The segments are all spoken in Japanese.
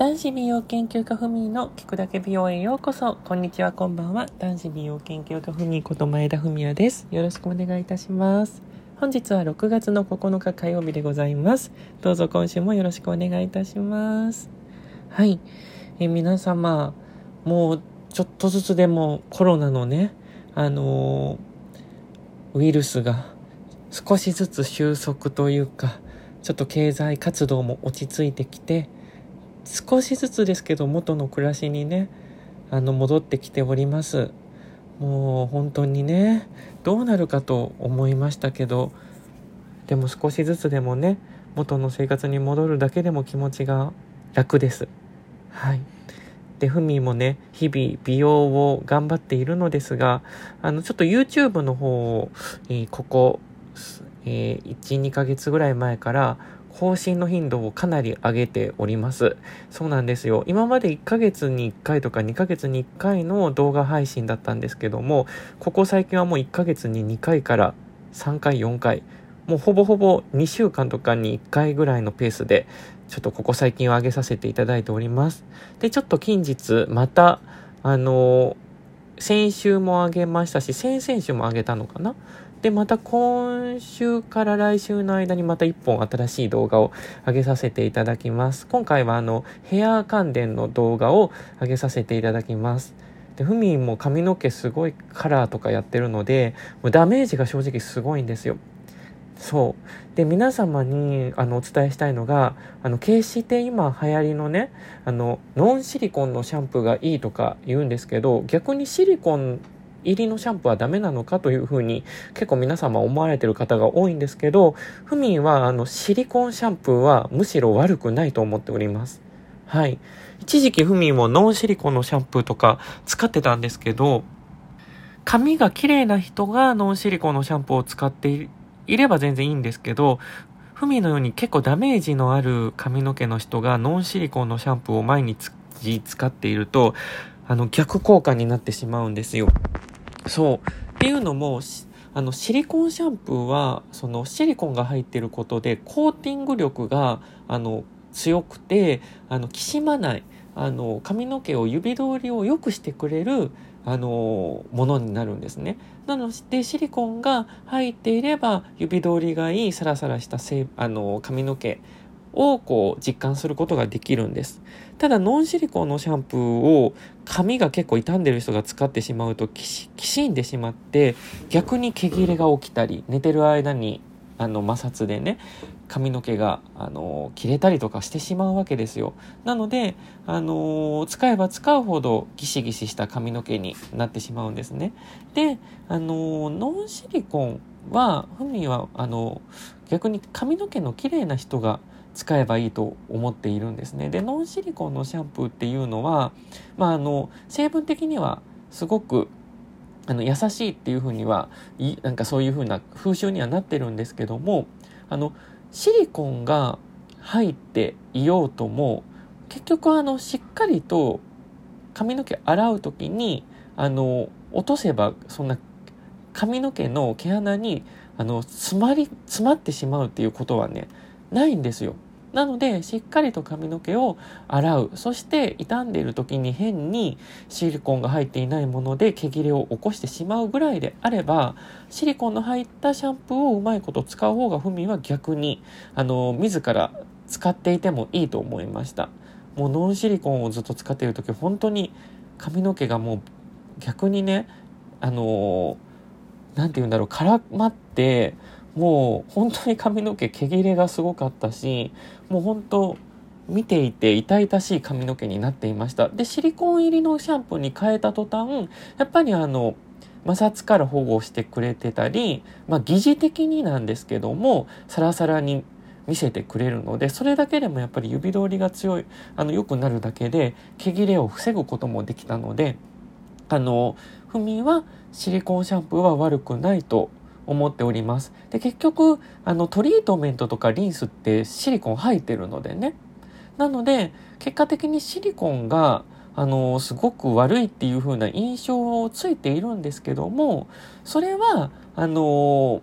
男子美容研究家ふみの聞くだけ美容へようこそ。こんにちは、こんばんは。男子美容研究家ふみこと前田文也です。よろしくお願いいたします。本日は6月の9日火曜日でございます。どうぞ今週もよろしくお願いいたします。はい。え皆様、もうちょっとずつでもコロナのね、あのー、ウイルスが少しずつ収束というか、ちょっと経済活動も落ち着いてきて、少しずつですけど元の暮らしにねあの戻ってきております。もう本当にねどうなるかと思いましたけどでも少しずつでもね元の生活に戻るだけでも気持ちが楽です。はい。でふみもね日々美容を頑張っているのですがあのちょっと YouTube の方を、えー、ここ、えー、12ヶ月ぐらい前から更新の頻度をかなり上げております。そうなんですよ。今まで1ヶ月に1回とか2ヶ月に1回の動画配信だったんですけども、ここ最近はもう1ヶ月に2回から3回、4回、もうほぼほぼ2週間とかに1回ぐらいのペースで、ちょっとここ最近は上げさせていただいております。で、ちょっと近日、また、あの先週も上げましたし、先々週も上げたのかな？で、また今週から来週の間にまた一本新しい動画を上げさせていただきます。今回はあの、ヘア関連の動画を上げさせていただきます。で、ふみんも髪の毛すごいカラーとかやってるので、もうダメージが正直すごいんですよ。そう。で、皆様にあのお伝えしたいのが、あの、決して今流行りのね、あの、ノンシリコンのシャンプーがいいとか言うんですけど、逆にシリコン入りのシャンプーはダメなのかというふうに結構皆様思われてる方が多いんですけど、ふみんはあのシリコンシャンプーはむしろ悪くないと思っております。はい。一時期ふみんもノンシリコンのシャンプーとか使ってたんですけど、髪が綺麗な人がノンシリコンのシャンプーを使っていれば全然いいんですけど、ふみのように結構ダメージのある髪の毛の人がノンシリコンのシャンプーを毎日使っていると、あの逆効果になってしまうんですよ。そう。っていうのも、あの、シリコンシャンプーは、そのシリコンが入ってることで、コーティング力が、あの、強くて、あの、きしまない、あの、髪の毛を指通りを良くしてくれる、あの、ものになるんですね。なので、シリコンが入っていれば、指通りがいい、サラサラしたせいあの、髪の毛をこう実感することができるんです。ただノンシリコンのシャンプーを髪が結構傷んでる人が使ってしまうときしんでしまって逆に毛切れが起きたり寝てる間にあの摩擦でね髪の毛があの切れたりとかしてしまうわけですよなのであの使えば使うほどギシギシした髪の毛になってしまうんですねであのノンシリコンはふみはあの逆に髪の毛の綺麗な人が使えばいいと思っているんですね。で、ノンシリコンのシャンプーっていうのは、まあ、あの、成分的にはすごくあの優しいっていうふうにはいなんかそういうふうな風習にはなってるんですけどもあのシリコンが入っていようとも結局あのしっかりと髪の毛洗う時にあの落とせばそんな髪の毛の毛穴にあの詰まり詰まってしまうっていうことはねないんですよ。なので、しっかりと髪の毛を洗う。そして、傷んでいる時に変にシリコンが入っていないもので毛切れを起こしてしまうぐらいであれば、シリコンの入ったシャンプーをうまいこと使う方が、ふみは逆に、あの、自ら使っていてもいいと思いました。もうノンシリコンをずっと使っている時、本当に髪の毛がもう逆にね、あの、なんて言うんだろう、絡まって、もう本当に髪の毛毛切れがすごかったしもう本当見ていて痛々しい髪の毛になっていました。でシリコン入りのシャンプーに変えた途端やっぱりあの摩擦から保護してくれてたり、まあ、疑似的になんですけどもサラサラに見せてくれるのでそれだけでもやっぱり指通りが強いあの良くなるだけで毛切れを防ぐこともできたのであのふみはシリコンシャンプーは悪くないと思っております。で、結局、あの、トリートメントとかリンスってシリコン入ってるのでね。なので、結果的にシリコンが、あの、すごく悪いっていう風な印象をついているんですけども、それは、あの、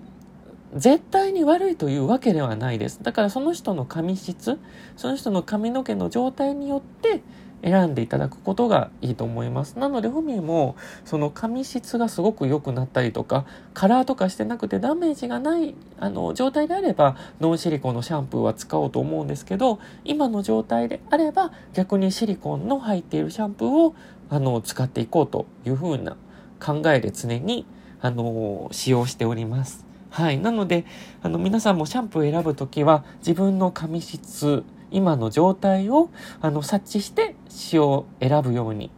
絶対に悪いというわけではないです。だからその人の髪質、その人の髪の毛の状態によって選んでいただくことがいいと思います。なので、ふみも、その髪質がすごく良くなったりとか、カラーとかしてなくてダメージがない、あの、状態であれば、ノンシリコンのシャンプーは使おうと思うんですけど、今の状態であれば、逆にシリコンの入っているシャンプーを、あの、使っていこうというふうな考えで常に、あの、使用しております。はい。なので、あの、皆さんもシャンプーを選ぶときは、自分の髪質、今の状態をあの察知して詩を選ぶように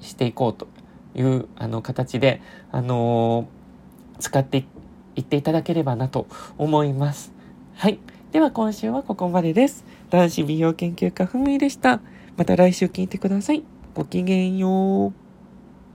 していこうというあの形で、あのー、使っていっていただければなと思います。はい。では今週はここまでです。男子美容研究家ふみでした。また来週聞いてください。ごきげんよう。